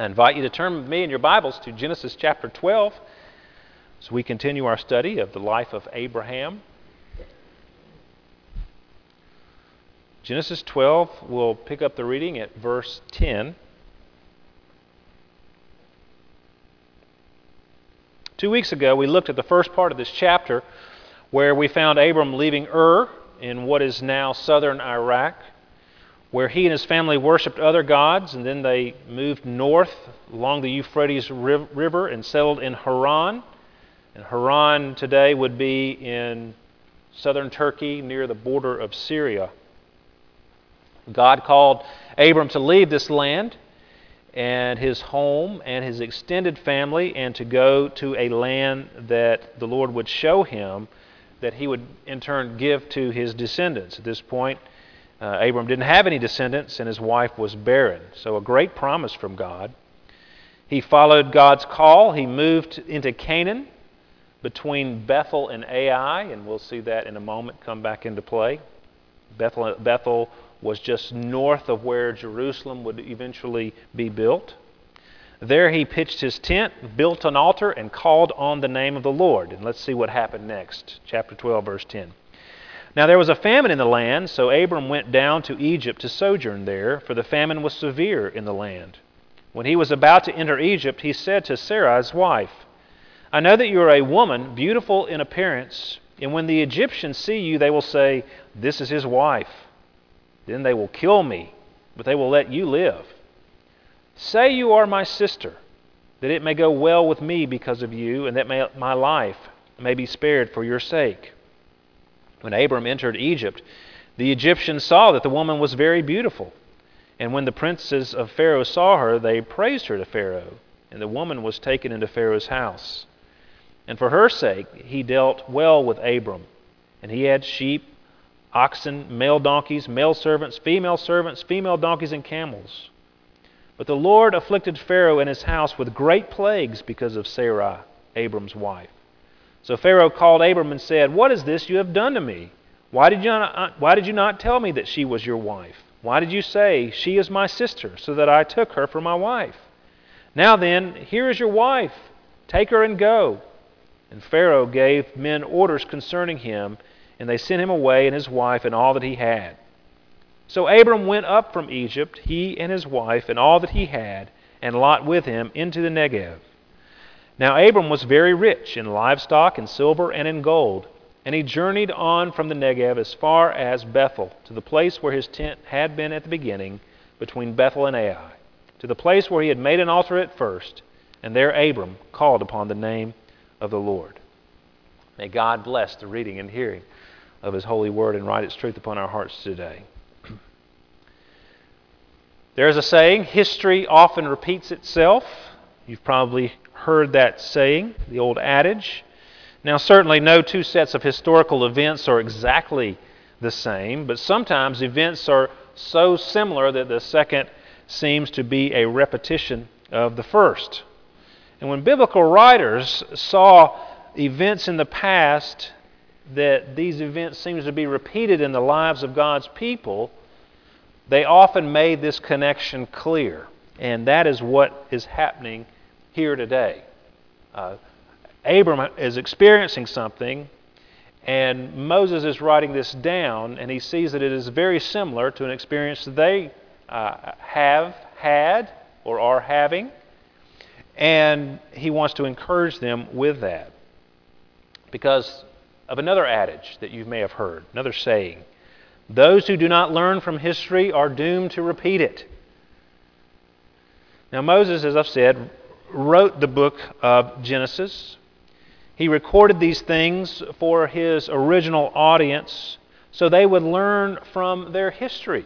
I invite you to turn with me in your Bibles to Genesis chapter 12 as we continue our study of the life of Abraham. Genesis 12, we'll pick up the reading at verse 10. Two weeks ago, we looked at the first part of this chapter where we found Abram leaving Ur in what is now southern Iraq, where he and his family worshiped other gods, and then they moved north along the Euphrates River and settled in Haran. And Haran today would be in southern Turkey near the border of Syria. God called Abram to leave this land and his home and his extended family and to go to a land that the Lord would show him that he would in turn give to his descendants. At this point, uh, Abram didn't have any descendants and his wife was barren. So, a great promise from God. He followed God's call. He moved into Canaan between Bethel and Ai, and we'll see that in a moment come back into play. Bethel, Bethel was just north of where Jerusalem would eventually be built. There he pitched his tent, built an altar, and called on the name of the Lord. And let's see what happened next. Chapter 12, verse 10. Now there was a famine in the land, so Abram went down to Egypt to sojourn there, for the famine was severe in the land. When he was about to enter Egypt, he said to Sarai, his wife, I know that you are a woman, beautiful in appearance, and when the Egyptians see you, they will say, This is his wife. Then they will kill me, but they will let you live. Say you are my sister, that it may go well with me because of you, and that my life may be spared for your sake. When Abram entered Egypt, the Egyptians saw that the woman was very beautiful. And when the princes of Pharaoh saw her, they praised her to Pharaoh, and the woman was taken into Pharaoh's house. And for her sake he dealt well with Abram, and he had sheep oxen, male donkeys, male servants, female servants, female donkeys, and camels. But the Lord afflicted Pharaoh and his house with great plagues because of Sarai, Abram's wife. So Pharaoh called Abram and said, What is this you have done to me? Why did you not, uh, why did you not tell me that she was your wife? Why did you say, She is my sister, so that I took her for my wife? Now then, here is your wife. Take her and go. And Pharaoh gave men orders concerning him and they sent him away and his wife and all that he had. So Abram went up from Egypt, he and his wife and all that he had, and Lot with him, into the Negev. Now Abram was very rich in livestock and silver and in gold, and he journeyed on from the Negev as far as Bethel, to the place where his tent had been at the beginning, between Bethel and Ai, to the place where he had made an altar at first, and there Abram called upon the name of the Lord. May God bless the reading and hearing of His holy word and write its truth upon our hearts today. There is a saying, history often repeats itself. You've probably heard that saying, the old adage. Now, certainly, no two sets of historical events are exactly the same, but sometimes events are so similar that the second seems to be a repetition of the first. And when biblical writers saw events in the past that these events seems to be repeated in the lives of God's people, they often made this connection clear. And that is what is happening here today. Uh, Abram is experiencing something, and Moses is writing this down, and he sees that it is very similar to an experience they uh, have had or are having, and he wants to encourage them with that. Because of another adage that you may have heard, another saying. Those who do not learn from history are doomed to repeat it. Now, Moses, as I've said, wrote the book of Genesis. He recorded these things for his original audience so they would learn from their history.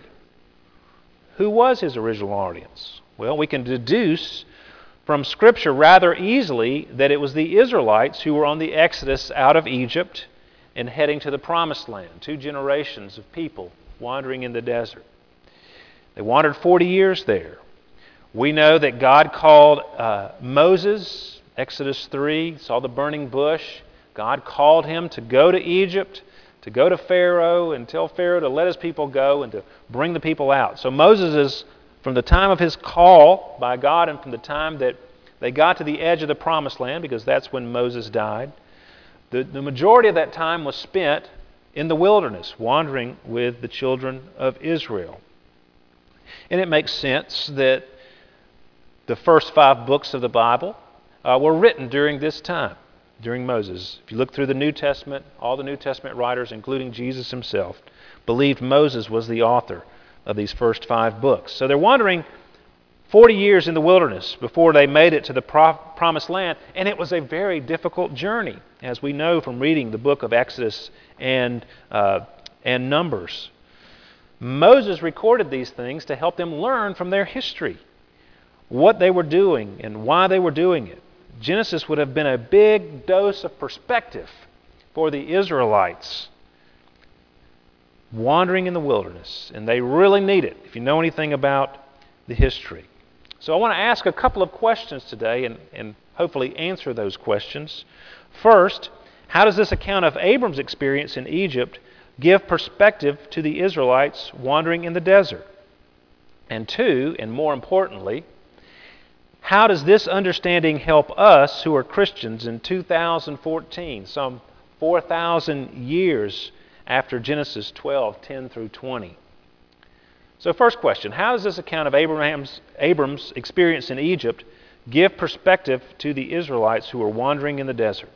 Who was his original audience? Well, we can deduce from Scripture rather easily that it was the Israelites who were on the exodus out of Egypt and heading to the promised land. Two generations of people wandering in the desert. They wandered 40 years there. We know that God called uh, Moses, Exodus 3, saw the burning bush. God called him to go to Egypt, to go to Pharaoh and tell Pharaoh to let his people go and to bring the people out. So Moses is from the time of his call by God and from the time that they got to the edge of the promised land, because that's when Moses died, the, the majority of that time was spent in the wilderness, wandering with the children of Israel. And it makes sense that the first five books of the Bible uh, were written during this time, during Moses. If you look through the New Testament, all the New Testament writers, including Jesus himself, believed Moses was the author of these first five books. So they're wandering 40 years in the wilderness before they made it to the pro- promised land, and it was a very difficult journey, as we know from reading the book of Exodus and, uh, and Numbers. Moses recorded these things to help them learn from their history what they were doing and why they were doing it. Genesis would have been a big dose of perspective for the Israelites wandering in the wilderness, and they really need it if you know anything about the history. So I want to ask a couple of questions today and, and hopefully answer those questions. First, how does this account of Abram's experience in Egypt give perspective to the Israelites wandering in the desert? And two, and more importantly, how does this understanding help us who are Christians in 2014, some 4,000 years after Genesis 12 10 through 20? So, first question How does this account of Abraham's, Abram's experience in Egypt give perspective to the Israelites who are wandering in the desert?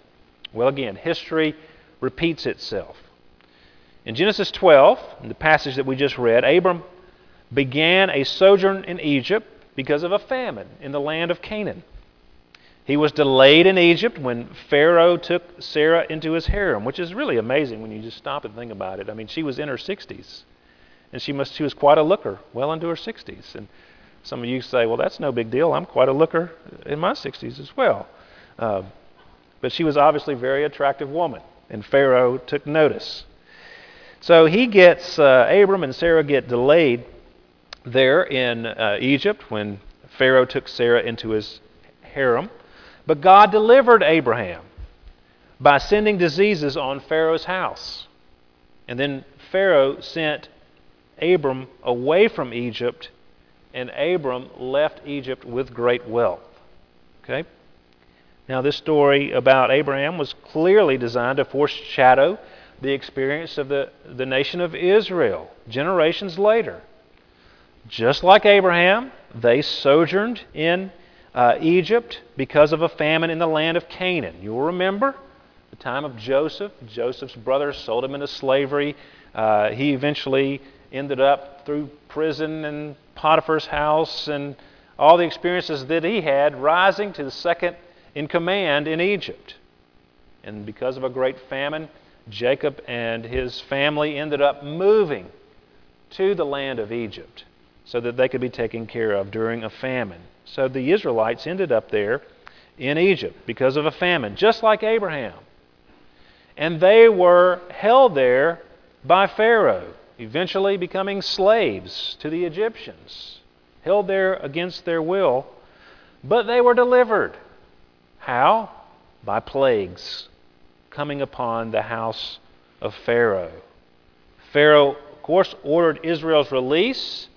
Well, again, history repeats itself. In Genesis 12, in the passage that we just read, Abram began a sojourn in Egypt because of a famine in the land of Canaan. He was delayed in Egypt when Pharaoh took Sarah into his harem, which is really amazing when you just stop and think about it. I mean, she was in her 60s, and she must she was quite a looker, well into her 60s. And some of you say, "Well, that's no big deal. I'm quite a looker in my 60s as well." Uh, but she was obviously a very attractive woman, and Pharaoh took notice. So he gets, uh, Abram and Sarah get delayed there in uh, Egypt when Pharaoh took Sarah into his harem. But God delivered Abraham by sending diseases on Pharaoh's house. And then Pharaoh sent Abram away from Egypt, and Abram left Egypt with great wealth. Okay? Now, this story about Abraham was clearly designed to foreshadow the experience of the, the nation of Israel generations later. Just like Abraham, they sojourned in uh, Egypt because of a famine in the land of Canaan. You'll remember the time of Joseph. Joseph's brothers sold him into slavery. Uh, he eventually ended up through prison and Potiphar's house and all the experiences that he had, rising to the second in command in Egypt. And because of a great famine, Jacob and his family ended up moving to the land of Egypt so that they could be taken care of during a famine. So the Israelites ended up there in Egypt because of a famine, just like Abraham. And they were held there by Pharaoh, eventually becoming slaves to the Egyptians, held there against their will, but they were delivered. How? By plagues coming upon the house of Pharaoh. Pharaoh, of course, ordered Israel's release,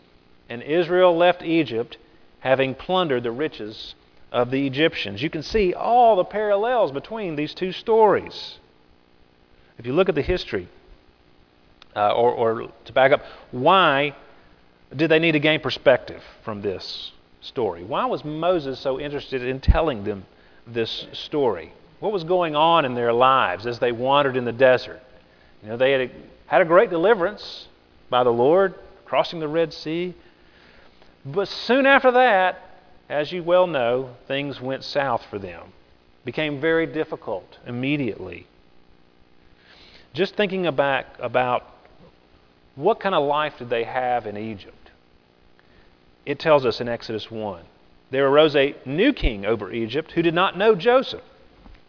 and Israel left Egypt having plundered the riches of the Egyptians. You can see all the parallels between these two stories. If you look at the history, uh, or, or to back up, why did they need to gain perspective from this story? Why was Moses so interested in telling them this story. What was going on in their lives as they wandered in the desert? You know, they had a, had a great deliverance by the Lord, crossing the Red Sea. But soon after that, as you well know, things went south for them. Became very difficult immediately. Just thinking back about what kind of life did they have in Egypt? It tells us in Exodus 1 there arose a new king over Egypt who did not know Joseph.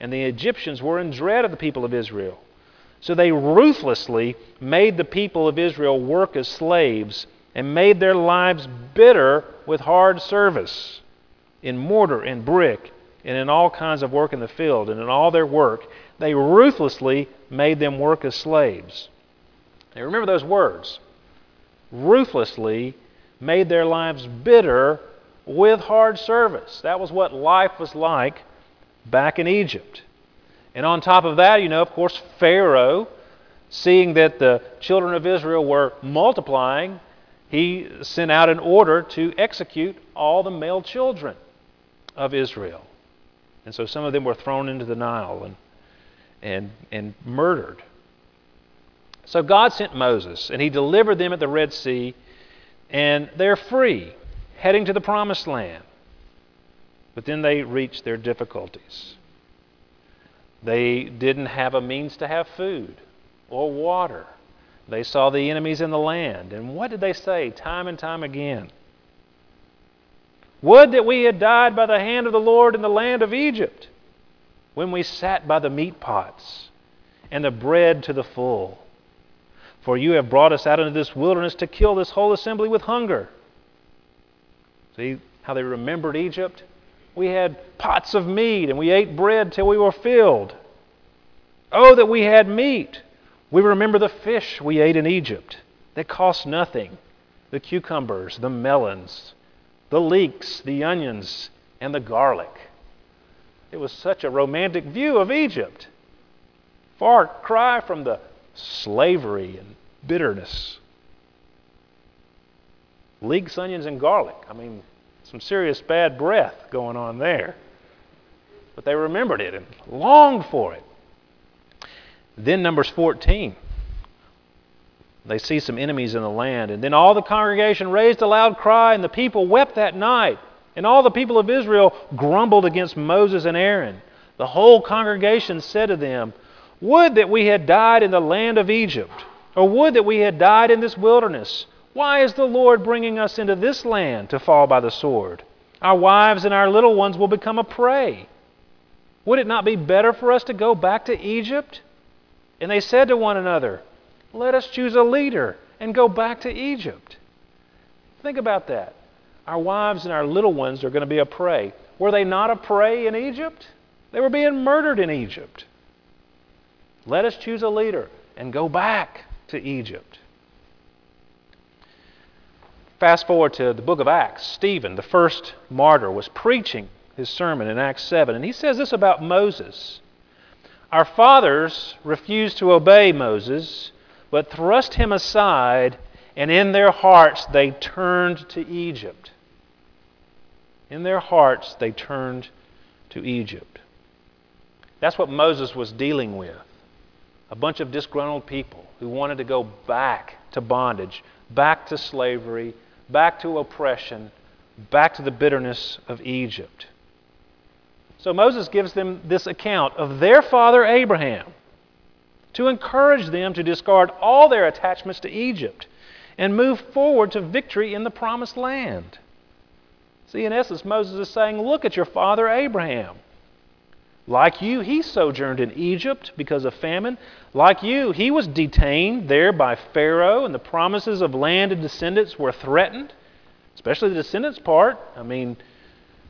And the Egyptians were in dread of the people of Israel. So they ruthlessly made the people of Israel work as slaves and made their lives bitter with hard service in mortar and brick and in all kinds of work in the field and in all their work. They ruthlessly made them work as slaves. Now remember those words. Ruthlessly made their lives bitter with hard service. That was what life was like back in Egypt. And on top of that, you know, of course, Pharaoh, seeing that the children of Israel were multiplying, he sent out an order to execute all the male children of Israel. And so some of them were thrown into the Nile and, and, and murdered. So God sent Moses, and he delivered them at the Red Sea, and they're free heading to the promised land. But then they reached their difficulties. They didn't have a means to have food or water. They saw the enemies in the land. And what did they say time and time again? Would that we had died by the hand of the Lord in the land of Egypt, when we sat by the meat pots and the bread to the full. For you have brought us out into this wilderness to kill this whole assembly with hunger. See how they remembered Egypt? We had pots of meat and we ate bread till we were filled. Oh, that we had meat! We remember the fish we ate in Egypt that cost nothing the cucumbers, the melons, the leeks, the onions, and the garlic. It was such a romantic view of Egypt. Far cry from the slavery and bitterness leeks, onions, and garlic. I mean, some serious bad breath going on there. But they remembered it and longed for it. Then, Numbers 14. They see some enemies in the land. And then all the congregation raised a loud cry, and the people wept that night. And all the people of Israel grumbled against Moses and Aaron. The whole congregation said to them, Would that we had died in the land of Egypt, or would that we had died in this wilderness. Why is the Lord bringing us into this land to fall by the sword? Our wives and our little ones will become a prey. Would it not be better for us to go back to Egypt? And they said to one another, Let us choose a leader and go back to Egypt. Think about that. Our wives and our little ones are going to be a prey. Were they not a prey in Egypt? They were being murdered in Egypt. Let us choose a leader and go back to Egypt. Fast forward to the book of Acts. Stephen, the first martyr, was preaching his sermon in Acts 7, and he says this about Moses Our fathers refused to obey Moses, but thrust him aside, and in their hearts they turned to Egypt. In their hearts they turned to Egypt. That's what Moses was dealing with. A bunch of disgruntled people who wanted to go back to bondage, back to slavery, back to oppression, back to the bitterness of Egypt. So Moses gives them this account of their father Abraham to encourage them to discard all their attachments to Egypt and move forward to victory in the promised land. See, in essence, Moses is saying, Look at your father Abraham. Like you, he sojourned in Egypt because of famine. Like you, he was detained there by Pharaoh, and the promises of land and descendants were threatened, especially the descendants part. I mean,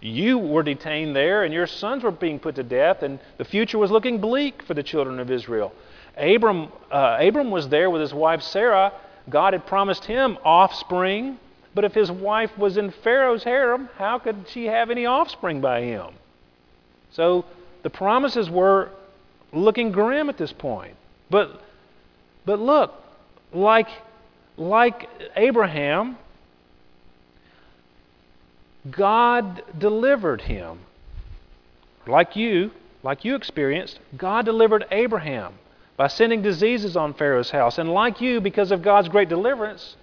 you were detained there, and your sons were being put to death, and the future was looking bleak for the children of Israel. Abram, uh, Abram was there with his wife Sarah. God had promised him offspring, but if his wife was in Pharaoh's harem, how could she have any offspring by him? So the promises were looking grim at this point. But, but look, like, like Abraham, God delivered him. Like you, like you experienced, God delivered Abraham by sending diseases on Pharaoh's house. And like you, because of God's great deliverance,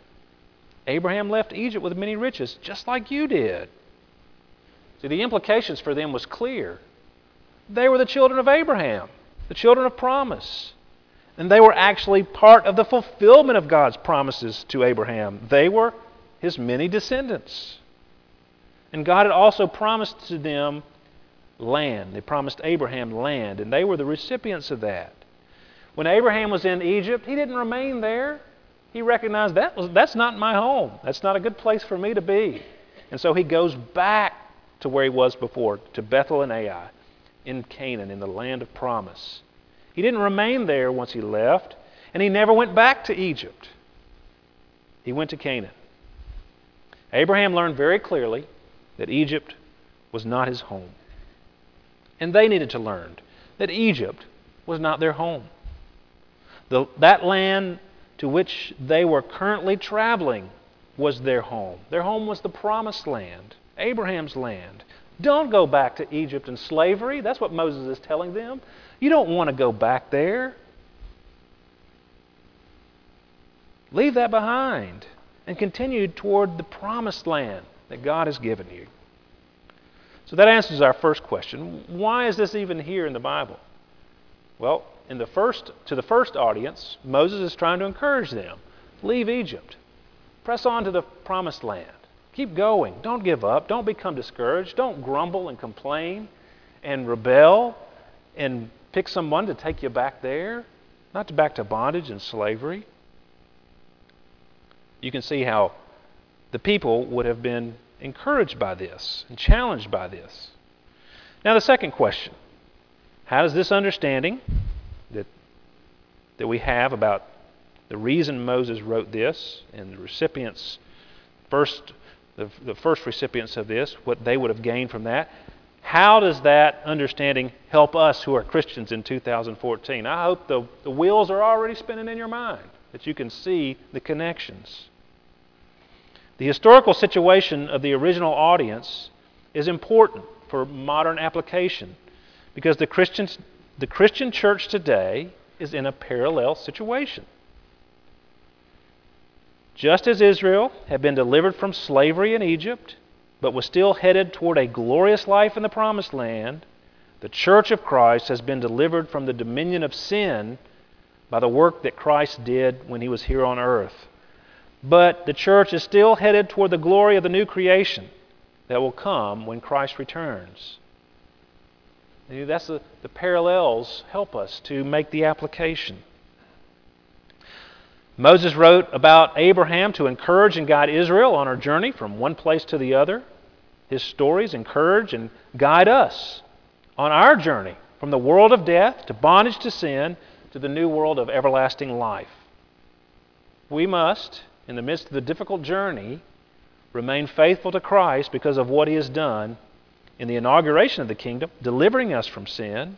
Abraham left Egypt with many riches, just like you did. See, the implications for them was clear. They were the children of Abraham, the children of promise. And they were actually part of the fulfillment of God's promises to Abraham. They were his many descendants. And God had also promised to them land. They promised Abraham land, and they were the recipients of that. When Abraham was in Egypt, he didn't remain there. He recognized that was, that's not my home. That's not a good place for me to be. And so he goes back to where he was before, to Bethel and Ai, in Canaan, in the land of promise. He didn't remain there once he left, and he never went back to Egypt. He went to Canaan. Abraham learned very clearly that Egypt was not his home. And they needed to learn that Egypt was not their home. The, that land to which they were currently traveling was their home. Their home was the promised land, Abraham's land. Don't go back to Egypt and slavery. That's what Moses is telling them. You don't want to go back there. Leave that behind and continue toward the promised land that God has given you. So that answers our first question. Why is this even here in the Bible? Well, in the first, to the first audience, Moses is trying to encourage them leave Egypt, press on to the promised land. Keep going. Don't give up. Don't become discouraged. Don't grumble and complain and rebel and pick someone to take you back there, not to back to bondage and slavery. You can see how the people would have been encouraged by this and challenged by this. Now, the second question how does this understanding that, that we have about the reason Moses wrote this and the recipients, first, the, the first recipients of this, what they would have gained from that, how does that understanding help us who are Christians in 2014? I hope the, the wheels are already spinning in your mind, that you can see the connections. The historical situation of the original audience is important for modern application because the, Christians, the Christian church today is in a parallel situation. Just as Israel had been delivered from slavery in Egypt, but was still headed toward a glorious life in the Promised Land, the church of Christ has been delivered from the dominion of sin by the work that Christ did when he was here on earth. But the church is still headed toward the glory of the new creation that will come when Christ returns. That's the, the parallels help us to make the application. Moses wrote about Abraham to encourage and guide Israel on our journey from one place to the other. His stories encourage and guide us on our journey from the world of death to bondage to sin to the new world of everlasting life. We must, in the midst of the difficult journey, remain faithful to Christ because of what He has done in the inauguration of the kingdom, delivering us from sin,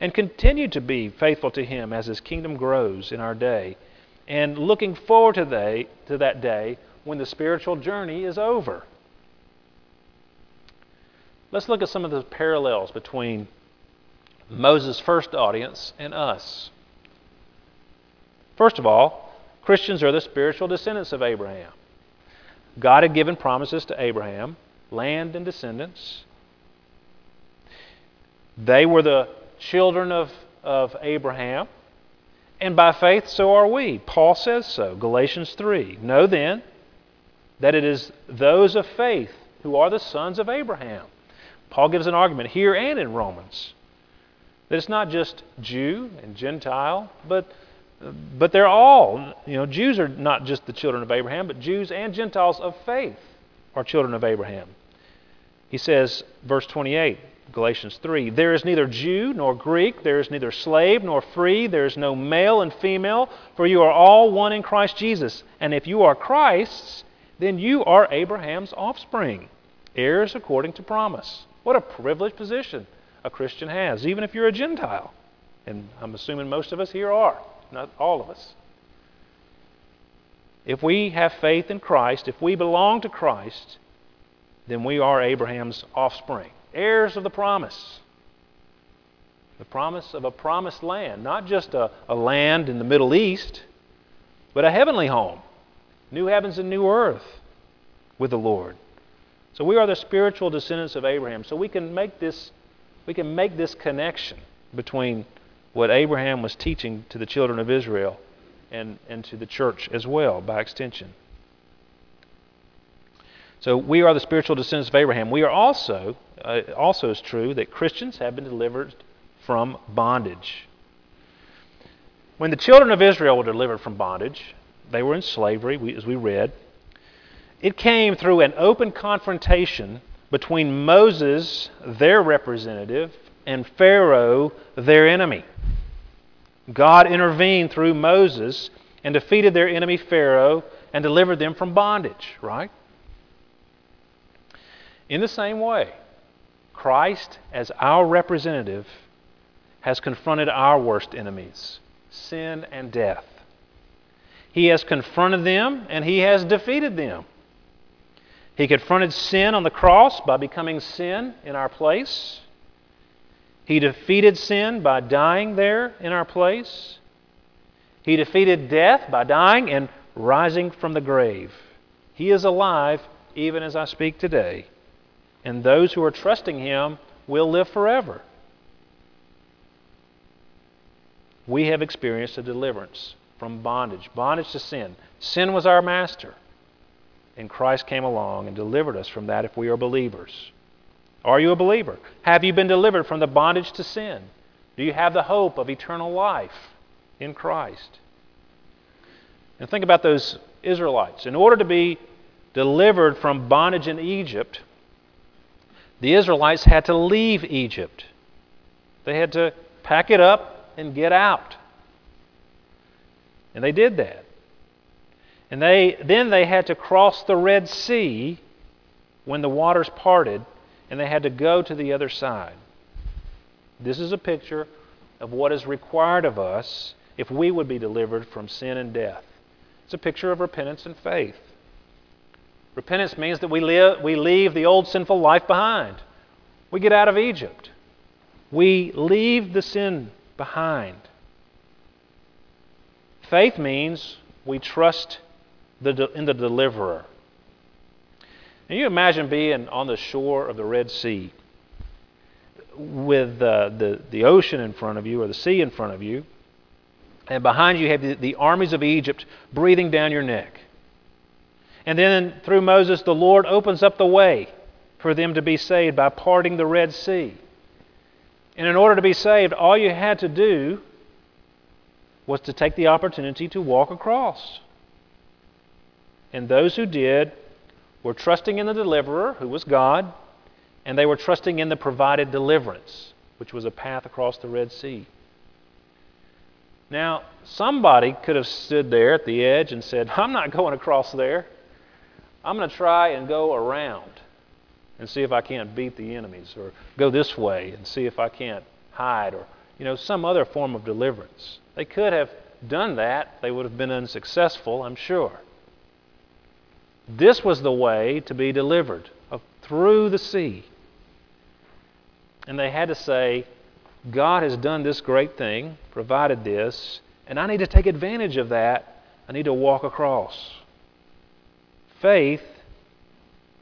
and continue to be faithful to Him as His kingdom grows in our day, and looking forward to, the, to that day when the spiritual journey is over. Let's look at some of the parallels between Moses' first audience and us. First of all, Christians are the spiritual descendants of Abraham. God had given promises to Abraham land and descendants. They were the children of, of Abraham, and by faith, so are we. Paul says so, Galatians 3. Know then that it is those of faith who are the sons of Abraham. Paul gives an argument here and in Romans that it's not just Jew and Gentile, but but they're all, you know, Jews are not just the children of Abraham, but Jews and Gentiles of faith are children of Abraham. He says, verse 28, Galatians 3 There is neither Jew nor Greek, there is neither slave nor free, there is no male and female, for you are all one in Christ Jesus. And if you are Christ's, then you are Abraham's offspring, heirs according to promise. What a privileged position a Christian has, even if you're a Gentile. And I'm assuming most of us here are not all of us. If we have faith in Christ, if we belong to Christ, then we are Abraham's offspring, heirs of the promise. The promise of a promised land, not just a, a land in the Middle East, but a heavenly home, new heavens and new earth with the Lord. So we are the spiritual descendants of Abraham. So we can make this, we can make this connection between what Abraham was teaching to the children of Israel and, and to the church as well, by extension. So we are the spiritual descendants of Abraham. We are also, uh, also is true that Christians have been delivered from bondage. When the children of Israel were delivered from bondage, they were in slavery, as we read. It came through an open confrontation between Moses, their representative, and Pharaoh, their enemy. God intervened through Moses and defeated their enemy Pharaoh and delivered them from bondage, right? In the same way, Christ, as our representative, has confronted our worst enemies sin and death. He has confronted them and he has defeated them. He confronted sin on the cross by becoming sin in our place. He defeated sin by dying there in our place. He defeated death by dying and rising from the grave. He is alive even as I speak today. And those who are trusting Him will live forever. We have experienced a deliverance from bondage, bondage to sin. Sin was our master. And Christ came along and delivered us from that if we are believers. Are you a believer? Have you been delivered from the bondage to sin? Do you have the hope of eternal life in Christ? And think about those Israelites. In order to be delivered from bondage in Egypt, the Israelites had to leave Egypt. They had to pack it up and get out. And they did that. And they, then they had to cross the Red Sea when the waters parted, and they had to go to the other side. This is a picture of what is required of us if we would be delivered from sin and death. It's a picture of repentance and faith. Repentance means that we, live, we leave the old sinful life behind. We get out of Egypt. We leave the sin behind. Faith means we trust the, in the deliverer. Now you imagine being on the shore of the Red Sea with uh, the, the ocean in front of you or the sea in front of you, and behind you have the, the armies of Egypt breathing down your neck. And then through Moses, the Lord opens up the way for them to be saved by parting the Red Sea. And in order to be saved, all you had to do was to take the opportunity to walk across. And those who did were trusting in the deliverer, who was God, and they were trusting in the provided deliverance, which was a path across the Red Sea. Now, somebody could have stood there at the edge and said, I'm not going across there. I'm going to try and go around and see if I can't beat the enemies, or go this way and see if I can't hide, or you know, some other form of deliverance. They could have done that. They would have been unsuccessful, I'm sure. This was the way to be delivered through the sea. And they had to say, God has done this great thing, provided this, and I need to take advantage of that. I need to walk across. Faith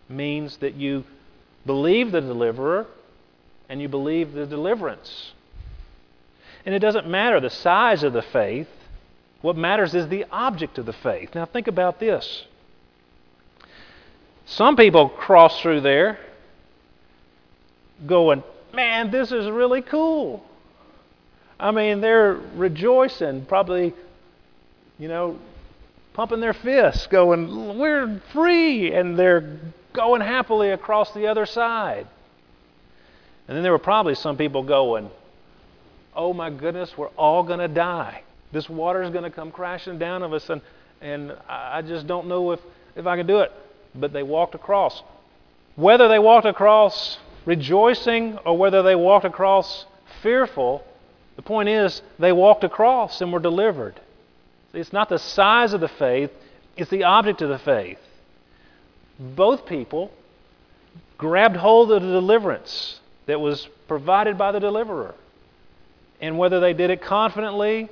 means that you believe the deliverer and you believe the deliverance. And it doesn't matter the size of the faith. What matters is the object of the faith. Now, think about this. Some people cross through there going, man, this is really cool. I mean, they're rejoicing, probably, you know, pumping their fists, going, we're free. And they're going happily across the other side. And then there were probably some people going, oh my goodness, we're all going to die. This water is going to come crashing down of us, and, and I just don't know if, if I can do it but they walked across. Whether they walked across rejoicing or whether they walked across fearful, the point is they walked across and were delivered. It's not the size of the faith, it's the object of the faith. Both people grabbed hold of the deliverance that was provided by the deliverer. And whether they did it confidently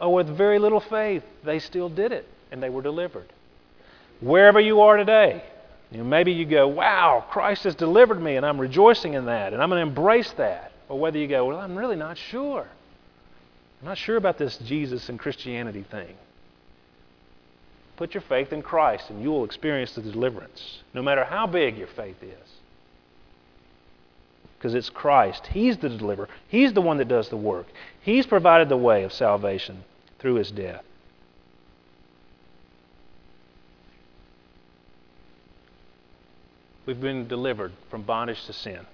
or with very little faith, they still did it and they were delivered wherever you are today. You know, maybe you go, wow, Christ has delivered me, and I'm rejoicing in that, and I'm going to embrace that. Or whether you go, well, I'm really not sure. I'm not sure about this Jesus and Christianity thing. Put your faith in Christ and you will experience the deliverance, no matter how big your faith is. Because it's Christ. He's the deliverer. He's the one that does the work. He's provided the way of salvation through his death. We've been delivered from bondage to sin.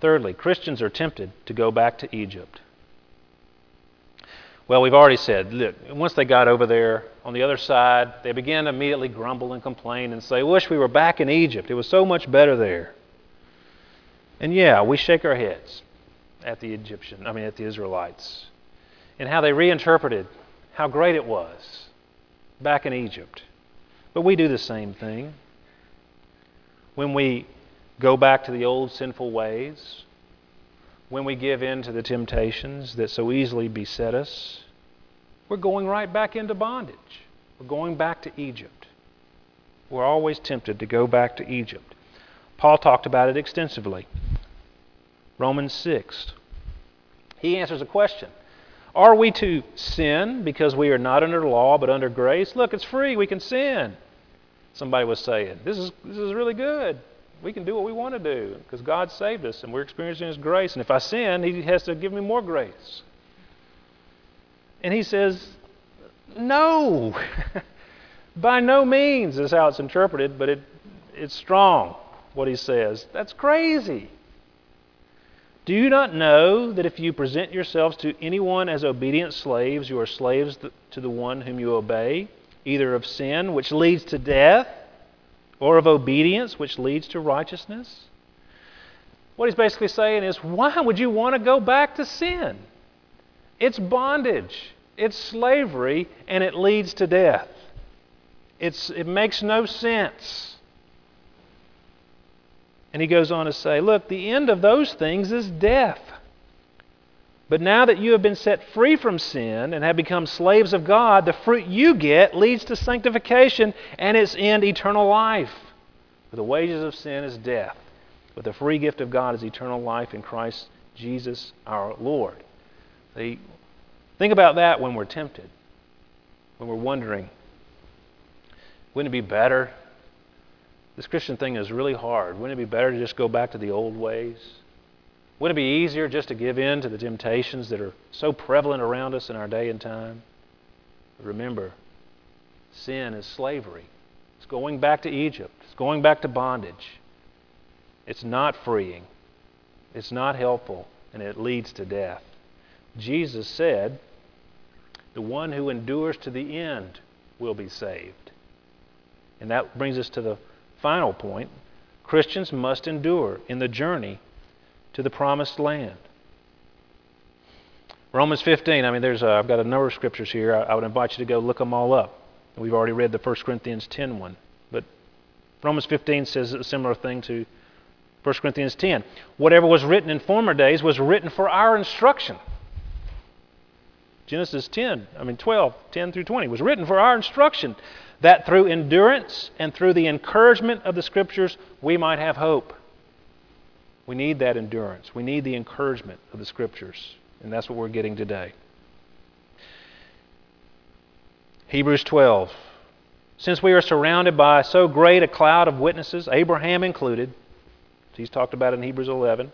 Thirdly, Christians are tempted to go back to Egypt. Well, we've already said, look, once they got over there on the other side, they began to immediately grumble and complain and say, Wish we were back in Egypt. It was so much better there. And yeah, we shake our heads at the Egyptian, I mean at the Israelites, and how they reinterpreted how great it was back in Egypt. But we do the same thing. When we go back to the old sinful ways, when we give in to the temptations that so easily beset us, we're going right back into bondage. We're going back to Egypt. We're always tempted to go back to Egypt. Paul talked about it extensively. Romans 6. He answers a question Are we to sin because we are not under law but under grace? Look, it's free. We can sin. Somebody was saying, This is, this is really good we can do what we want to do because God saved us and we're experiencing His grace. And if I sin, He has to give me more grace. And He says, No. By no means is how it's interpreted, but it, it's strong what He says. That's crazy. Do you not know that if you present yourselves to anyone as obedient slaves, you are slaves to the one whom you obey, either of sin, which leads to death, or of obedience, which leads to righteousness? What he's basically saying is, why would you want to go back to sin? It's bondage, it's slavery, and it leads to death. It's, it makes no sense. And he goes on to say, look, the end of those things is death. But now that you have been set free from sin and have become slaves of God, the fruit you get leads to sanctification and its end eternal life. For the wages of sin is death, but the free gift of God is eternal life in Christ Jesus our Lord. See, think about that when we're tempted, when we're wondering, wouldn't it be better? This Christian thing is really hard. Wouldn't it be better to just go back to the old ways? Wouldn't it be easier just to give in to the temptations that are so prevalent around us in our day and time? Remember, sin is slavery. It's going back to Egypt, it's going back to bondage. It's not freeing, it's not helpful, and it leads to death. Jesus said, The one who endures to the end will be saved. And that brings us to the final point Christians must endure in the journey to the promised land. Romans 15, I mean, there's a, I've got a number of scriptures here. I, I would invite you to go look them all up. We've already read the 1 Corinthians 10 one. But Romans 15 says a similar thing to 1 Corinthians 10. Whatever was written in former days was written for our instruction. Genesis 10, I mean 12, 10 through 20 was written for our instruction that through endurance and through the encouragement of the Scriptures we might have hope. We need that endurance. We need the encouragement of the Scriptures. And that's what we're getting today. Hebrews 12. Since we are surrounded by so great a cloud of witnesses, Abraham included, he's talked about in Hebrews 11,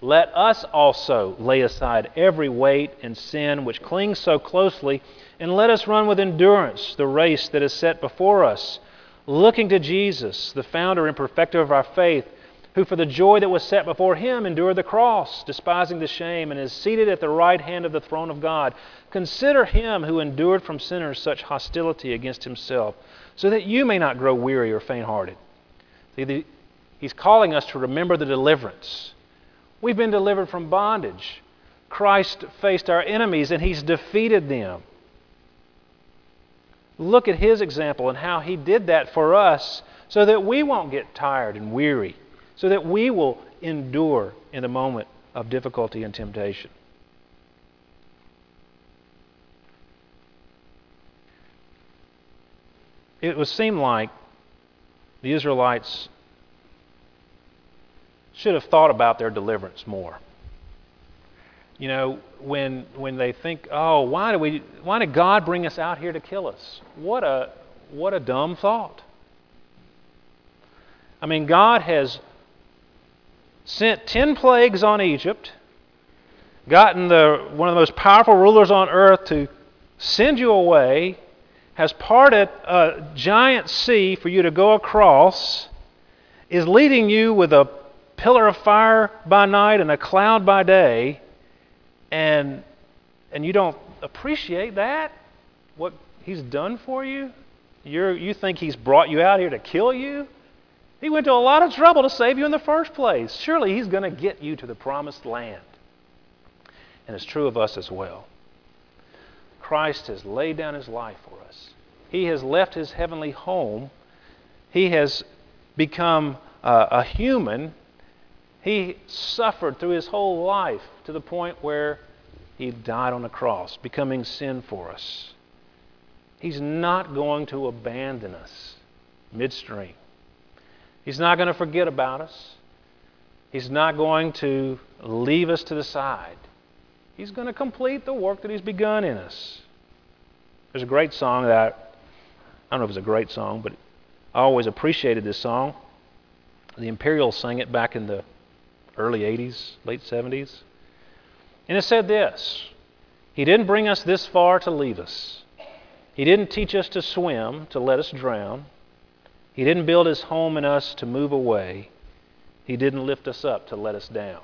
let us also lay aside every weight and sin which clings so closely, and let us run with endurance the race that is set before us, looking to Jesus, the founder and perfecter of our faith who for the joy that was set before him endured the cross, despising the shame, and is seated at the right hand of the throne of God. Consider him who endured from sinners such hostility against himself, so that you may not grow weary or faint hearted. He's calling us to remember the deliverance. We've been delivered from bondage. Christ faced our enemies and he's defeated them. Look at his example and how he did that for us so that we won't get tired and weary so that we will endure in the moment of difficulty and temptation. It would seem like the Israelites should have thought about their deliverance more. You know, when when they think, "Oh, why do we why did God bring us out here to kill us? What a what a dumb thought. I mean, God has sent 10 plagues on Egypt, gotten the, one of the most powerful rulers on earth to send you away, has parted a giant sea for you to go across, is leading you with a pillar of fire by night and a cloud by day, and, and you don't appreciate that? What he's done for you? You're, you think he's brought you out here to kill you? He went to a lot of trouble to save you in the first place. Surely he's going to get you to the promised land. And it's true of us as well. Christ has laid down his life for us. He has left his heavenly home. He has become uh, a human. He suffered through his whole life to the point where he died on the cross, becoming sin for us. He's not going to abandon us midstream. He's not going to forget about us. He's not going to leave us to the side. He's going to complete the work that He's begun in us. There's a great song that I don't know if it's a great song, but I always appreciated this song. The Imperials sang it back in the early 80s, late 70s. And it said this He didn't bring us this far to leave us. He didn't teach us to swim to let us drown. He didn't build his home in us to move away. He didn't lift us up to let us down.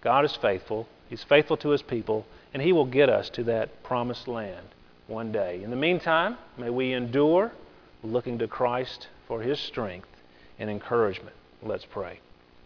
God is faithful. He's faithful to his people, and he will get us to that promised land one day. In the meantime, may we endure looking to Christ for his strength and encouragement. Let's pray.